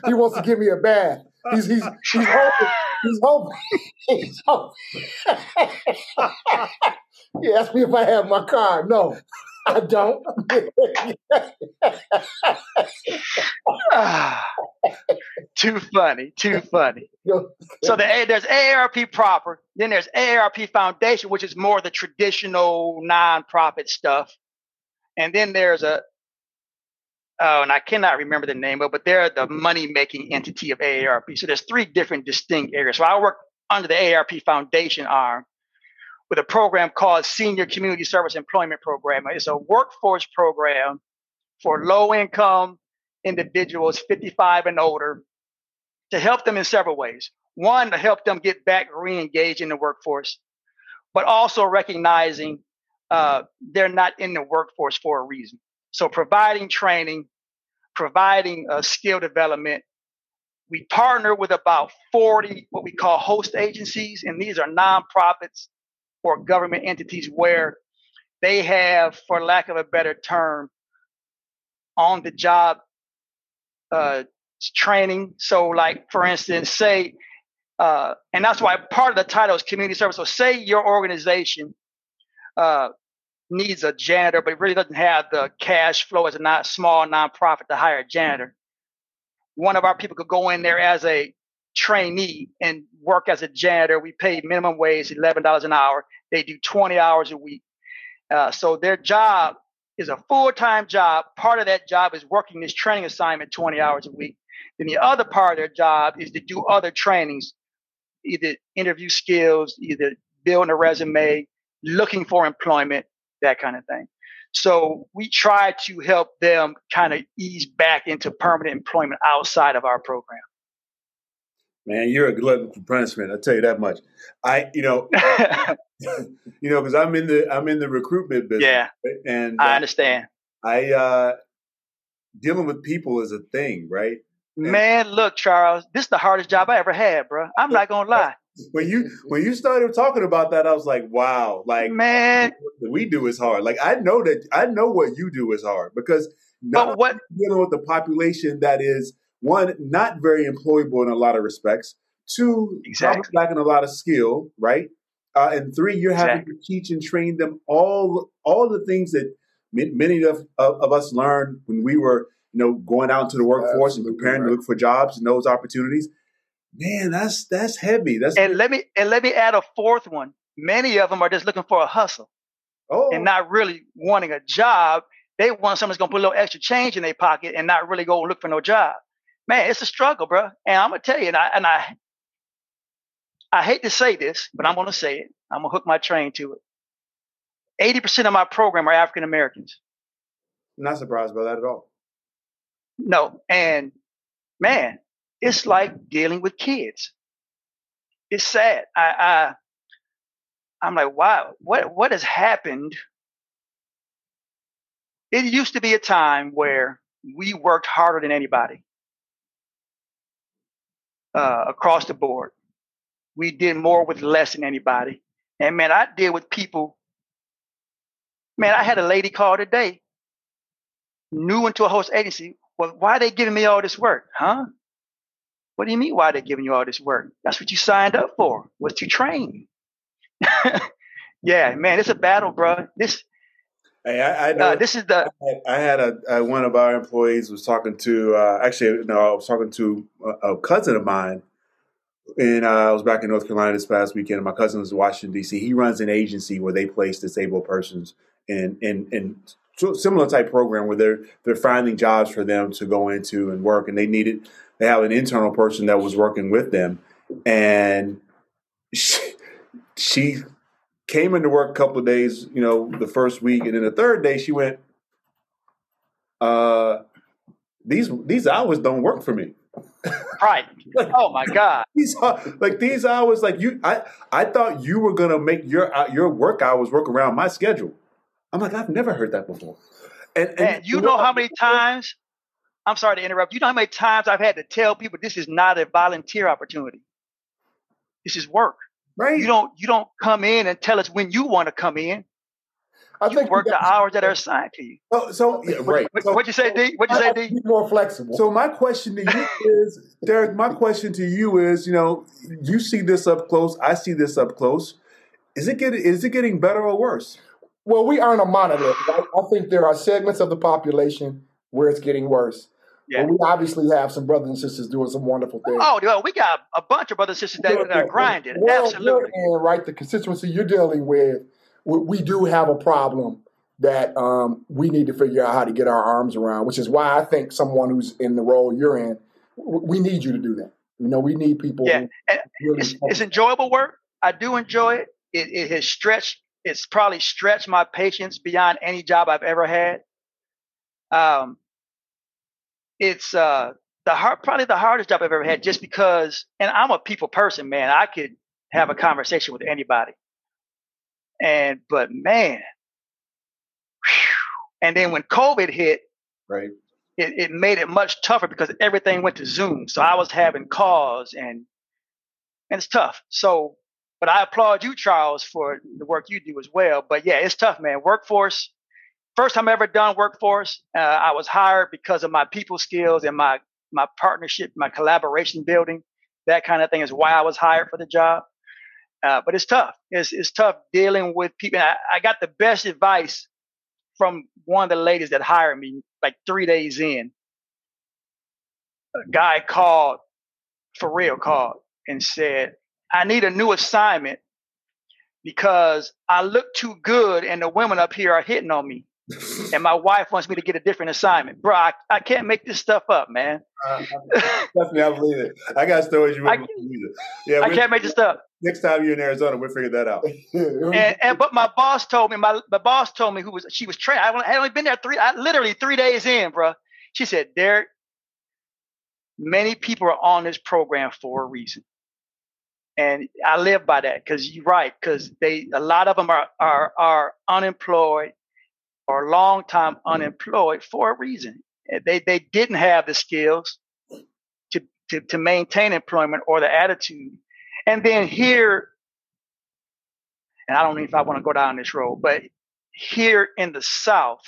he wants to give me a bath. He's he's he's hoping. He's hoping. *laughs* He's hoping. *laughs* he asked me if I have my card. No, I don't. *sighs* *sighs* *laughs* too funny. Too funny. *laughs* So the there's AARP proper. Then there's AARP Foundation, which is more the traditional nonprofit stuff. And then there's a oh, and I cannot remember the name of, it, but they're the money making entity of AARP. So there's three different distinct areas. So I work under the AARP Foundation arm with a program called Senior Community Service Employment Program. It's a workforce program for low income individuals 55 and older to help them in several ways. One, to help them get back re engaged in the workforce, but also recognizing uh, they're not in the workforce for a reason. So providing training, providing uh, skill development. We partner with about 40 what we call host agencies, and these are nonprofits or government entities where they have, for lack of a better term, on the job uh, training. So, like for instance, say, uh, and that's why part of the title is community service. So, say your organization uh, needs a janitor, but it really doesn't have the cash flow as a not small nonprofit to hire a janitor. One of our people could go in there as a trainee and work as a janitor. We pay minimum wage, eleven dollars an hour. They do twenty hours a week. Uh, so their job is a full time job. Part of that job is working this training assignment 20 hours a week. Then the other part of their job is to do other trainings, either interview skills, either building a resume, looking for employment, that kind of thing. So we try to help them kind of ease back into permanent employment outside of our program. Man, you're a glutton for punishment. I'll tell you that much. I, you know, *laughs* you know, because I'm in the I'm in the recruitment business. Yeah, and I uh, understand. I uh dealing with people is a thing, right? Man, look, Charles, this is the hardest job I ever had, bro. I'm not gonna lie. When you when you started talking about that, I was like, wow, like man, what we do is hard. Like I know that I know what you do is hard because not what dealing with the population that is one not very employable in a lot of respects. Two, exactly. lacking a lot of skill, right? Uh, and three, you're having exactly. to teach and train them all all the things that many of, of, of us learned when we were you know going out into the workforce Absolutely and preparing right. to look for jobs and those opportunities. Man, that's that's heavy. That's and let me and let me add a fourth one. Many of them are just looking for a hustle, oh. and not really wanting a job. They want someone that's gonna put a little extra change in their pocket and not really go look for no job. Man, it's a struggle, bro. And I'm gonna tell you, and I and I I hate to say this, but I'm going to say it. I'm going to hook my train to it. 80% of my program are African Americans. Not surprised by that at all. No. And man, it's like dealing with kids. It's sad. I, I I'm like, wow, what what has happened? It used to be a time where we worked harder than anybody uh, across the board. We did more with less than anybody. And man, I deal with people. Man, I had a lady call today, new into a host agency. Well, why are they giving me all this work? Huh? What do you mean why are they giving you all this work? That's what you signed up for, was to train. *laughs* yeah, man, it's a battle, bro. This Hey, I, I know. Uh, this is the. I had, I had a, one of our employees was talking to. Uh, actually, no, I was talking to a, a cousin of mine and uh, I was back in North Carolina this past weekend. My cousin was in Washington D.C. He runs an agency where they place disabled persons in in in similar type program where they're they're finding jobs for them to go into and work. And they needed they have an internal person that was working with them, and she, she came into work a couple of days, you know, the first week, and then the third day she went, uh, these these hours don't work for me right. *laughs* oh my God. These like these hours, like you, I, I thought you were gonna make your your work hours work around my schedule. I'm like, I've never heard that before. And, and, and you know how many times? I'm sorry to interrupt. You know how many times I've had to tell people this is not a volunteer opportunity. This is work. Right. You don't you don't come in and tell us when you want to come in. I you think work the hours that are assigned to you. So, so yeah, right. What, so, what'd you say, D? What'd you say, D? Be more flexible. So my question to you is, Derek. My question to you is, you know, you see this up close. I see this up close. Is it getting is it getting better or worse? Well, we aren't a monolith. Right? I think there are segments of the population where it's getting worse. Yeah. But we obviously have some brothers and sisters doing some wonderful things. Oh, well, we got a bunch of brothers and sisters that, that are grinding. Well, Absolutely. And right, the constituency you're dealing with we do have a problem that um, we need to figure out how to get our arms around, which is why I think someone who's in the role you're in, we need you to do that. You know, we need people. Yeah, really it's, it's, enjoyable work. I do enjoy it. it. It has stretched. It's probably stretched my patience beyond any job I've ever had. Um, it's uh, the hard, probably the hardest job I've ever had, just because. And I'm a people person, man. I could have a conversation with anybody. And but man, whew, And then when COVID hit, right, it, it made it much tougher because everything went to Zoom. So I was having calls and and it's tough. So, but I applaud you, Charles, for the work you do as well. But yeah, it's tough, man. Workforce. First time I ever done workforce. Uh, I was hired because of my people skills and my my partnership, my collaboration building, that kind of thing is why I was hired for the job. Uh, but it's tough. It's, it's tough dealing with people. I, I, got the best advice from one of the ladies that hired me like three days in. A guy called, for real, called and said, I need a new assignment because I look too good and the women up here are hitting on me *laughs* and my wife wants me to get a different assignment. Bro, I, I can't make this stuff up, man. Uh, definitely, I believe it. I got stories you wouldn't believe it. Yeah, I can't make this up. Next time you're in Arizona, we'll figure that out. *laughs* and, and but my boss told me, my, my boss told me who was she was trained. I had only been there three, I, literally three days in, bro. She said, Derek, many people are on this program for a reason. And I live by that because you're right, because they a lot of them are are are unemployed or long time unemployed for a reason. Eh, they, they didn't have the skills to, to, to maintain employment or the attitude. And then here, and I don't know if I want to go down this road, but here in the South,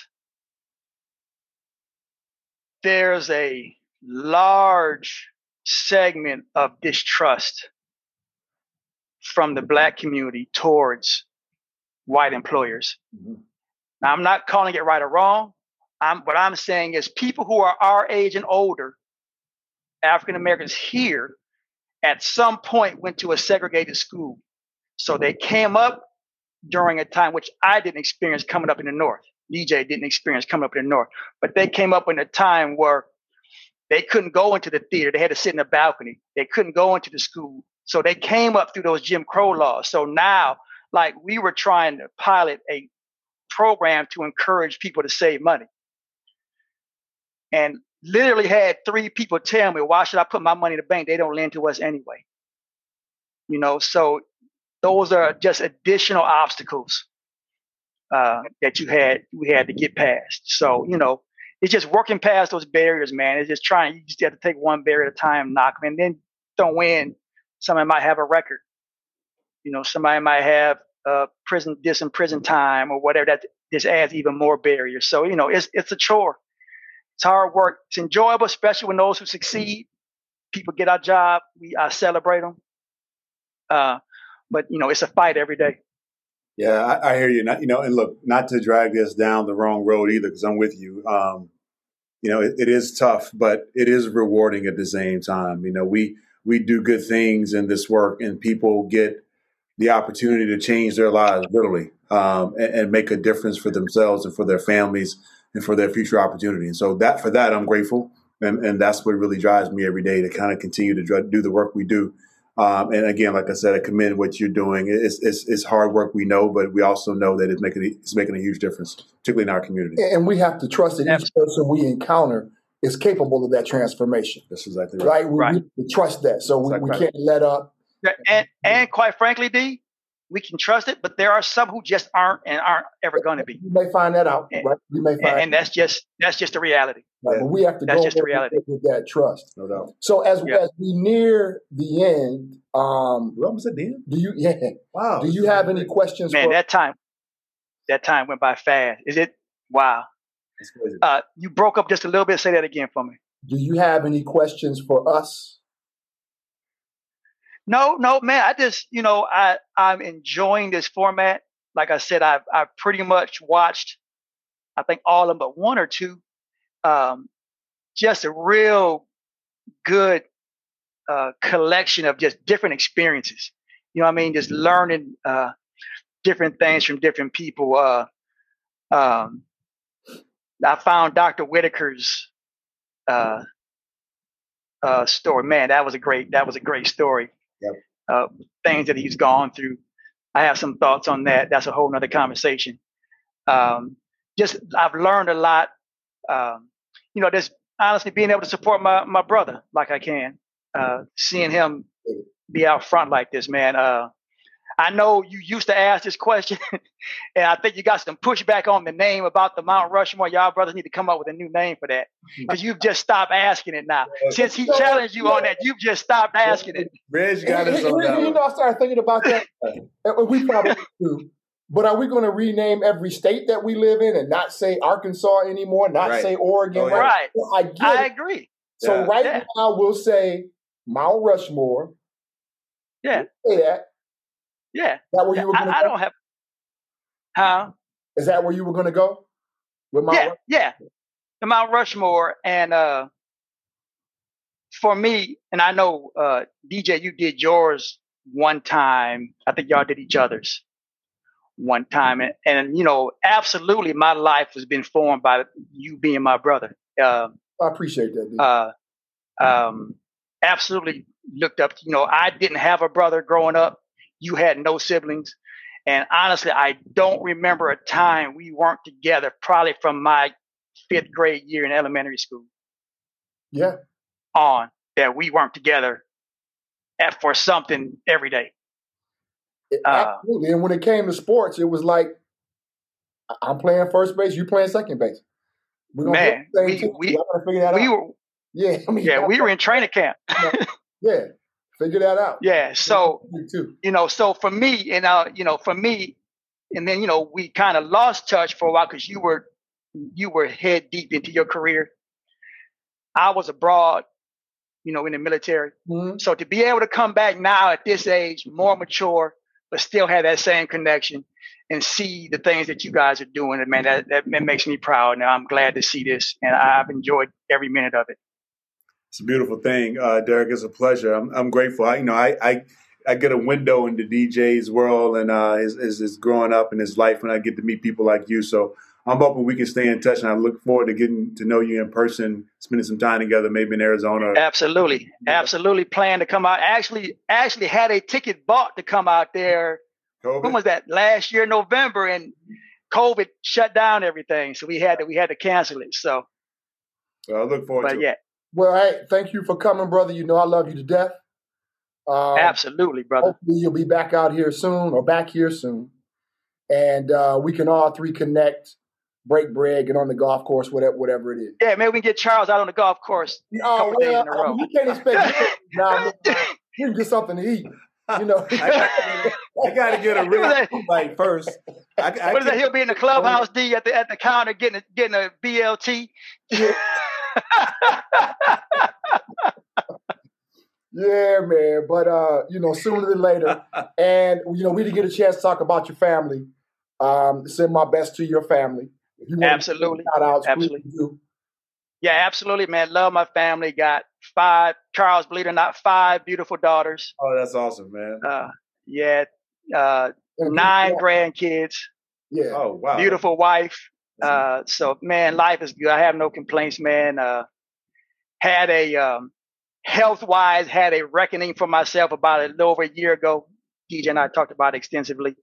there's a large segment of distrust from the black community towards white employers. Mm-hmm. Now, I'm not calling it right or wrong. I'm, what I'm saying is people who are our age and older, African Americans here, at some point went to a segregated school. So they came up during a time which I didn't experience coming up in the North. DJ didn't experience coming up in the North, but they came up in a time where they couldn't go into the theater. They had to sit in the balcony. They couldn't go into the school. So they came up through those Jim Crow laws. So now, like we were trying to pilot a program to encourage people to save money. And literally had three people tell me, why should I put my money in the bank? They don't lend to us anyway. You know, so those are just additional obstacles uh, that you had we had to get past. So, you know, it's just working past those barriers, man. It's just trying, you just have to take one barrier at a time, knock them, and then don't win. Somebody might have a record. You know, somebody might have uh, prison, this prison time or whatever. That just adds even more barriers. So you know, it's it's a chore. It's hard work. It's enjoyable, especially when those who succeed, people get our job. We I celebrate them. Uh, but you know, it's a fight every day. Yeah, I, I hear you. Not, you know, and look, not to drag this down the wrong road either, because I'm with you. Um, you know, it, it is tough, but it is rewarding at the same time. You know, we we do good things in this work, and people get the opportunity to change their lives literally um, and, and, make a difference for themselves and for their families and for their future opportunity. And so that for that, I'm grateful. And, and that's what really drives me every day to kind of continue to do the work we do. Um, and again, like I said, I commend what you're doing. It's, it's, it's, hard work, we know, but we also know that it's making it's making a huge difference, particularly in our community. And we have to trust that each person we encounter is capable of that transformation. That's exactly right. Right? We, right. we trust that, so we, we can't let up and and quite frankly, D, we can trust it, but there are some who just aren't and aren't ever going to be. You may find that out, and, right? You may find, and, and that's just that's just the reality. Right, but we have to that's go just the reality. with that trust. No doubt. So as yeah. as we near the end, um, we almost at the end. Do you? *laughs* Yeah. Wow. Do you have any questions? Man, for- that time, that time went by fast. Is it? Wow. Uh, you broke up just a little bit. Say that again for me. Do you have any questions for us? No, no, man. I just, you know, I I'm enjoying this format. Like I said, I've I've pretty much watched, I think all of them but one or two. Um, just a real good uh, collection of just different experiences. You know, I mean, just learning uh, different things from different people. Uh, um, I found Dr. Whitaker's uh, uh, story. Man, that was a great that was a great story yep. uh, things that he's gone through. I have some thoughts on that. That's a whole nother conversation. Um, just I've learned a lot. Um, you know, just honestly being able to support my my brother like I can, uh, seeing him be out front like this, man. Uh, I know you used to ask this question, *laughs* and I think you got some pushback on the name about the Mount Rushmore. Y'all brothers need to come up with a new name for that because you've just stopped asking it now. Since he challenged you on that, you've just stopped asking it. Reg got us on that You know, I started thinking about that. *laughs* and we probably do. But are we going to rename every state that we live in and not say Arkansas anymore, not Right. say Oregon? Oh, yeah. Right. Well, I get I it. agree. So Yeah. right Yeah. now we'll say Mount Rushmore. Yeah. Say that. Yeah. Is that where you were going I, to I don't have. Huh? Is that where you were going to go? With Mount yeah, Rushmore? yeah. The Mount Rushmore, and uh, for me, and I know uh, DJ, you did yours one time. I think y'all did each other's one time, and, and you know, absolutely, my life has been formed by you being my brother. Uh, I appreciate that. uh, um, absolutely looked up. You know, I didn't have a brother growing up. You had no siblings. And honestly, I don't remember a time we weren't together, probably from my fifth grade year in elementary school yeah. on, that we weren't together at, for something every day. Uh, absolutely. And when it came to sports, it was like I'm playing first base, you playing second base. We're gonna Man, play the same we- we- Y'all gotta figure that We out. were, yeah, I mean, yeah, we were *laughs* in training camp. yeah, *laughs* figure that out. Yeah. So, you know, so for me, and uh, you know, for me, and then you know, we kind of lost touch for a while because you were you were head deep into your career. I was abroad, you know, in the military. Mhm. So to be able to come back now at this age, more mature, but still have that same connection and see the things that you guys are doing, and man, that, that, that makes me proud. Now I'm glad to see this, and I've enjoyed every minute of it. It's a beautiful thing, uh, Derek. It's a pleasure. I'm, I'm grateful. I, you know, I, I I get a window into DJ's world and uh, his, his, his growing up in his life when I get to meet people like you. So I'm hoping we can stay in touch, and I look forward to getting to know you in person, spending some time together, maybe in Arizona. Absolutely, absolutely. Plan to come out. Actually, actually had a ticket bought to come out there. When was that? Last year, November, and COVID shut down everything, so we had to we had to cancel it. So, Well, I look forward but to it. yeah, Well, hey, thank you for coming, brother. You know I love you to death. Um, absolutely, brother. Hopefully you'll be back out here soon or back here soon. And uh, we can all three connect, break bread, get on the golf course, whatever, whatever it is. Yeah, maybe we can get Charles out on the golf course. Oh, well, in a row. I mean, you can't expect now. *laughs* We can get something to eat. You know, *laughs* I got to get a *laughs* real invite first. I, I what is that? He'll be in the clubhouse D at the at the counter getting a, getting a BLT. yeah, man. But uh, you know, sooner than later, *laughs* and you know, we didn't get a chance to talk about your family. Um, send my best to your family. If you want Absolutely. shout outs, Absolutely. do. yeah, absolutely, man. Love my family. Got five. Charles, believe it or not, five beautiful daughters. oh, that's awesome, man. Uh, yeah, uh, nine people- grandkids. Yeah. Oh, wow. Beautiful wife. Uh, so man, life is good. I have no complaints, man. Uh, had a um, health wise had a reckoning for myself about a little over a year ago. DJ and I talked about it extensively.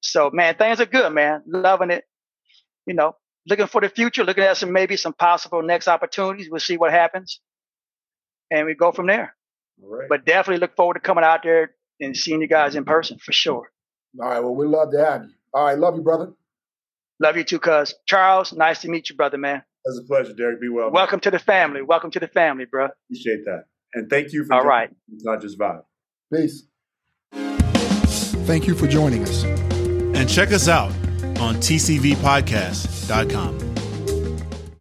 So man, things are good, man. Loving it. You know, looking for the future, looking at some maybe some possible next opportunities. We'll see what happens, and we go from there. All right. But definitely look forward to coming out there and seeing you guys in person for sure. All right. Well, we'd love to have you. All right. Love you, brother. Love you too, cuz. Charles, nice to meet you, brother, man. It's a pleasure, Derek. Be well. man. Welcome to the family. Welcome to the family, bro. Appreciate that. And thank you for All joining Conscious Vibe. Peace. Thank you for joining us. And check us out on tcvpodcast.com.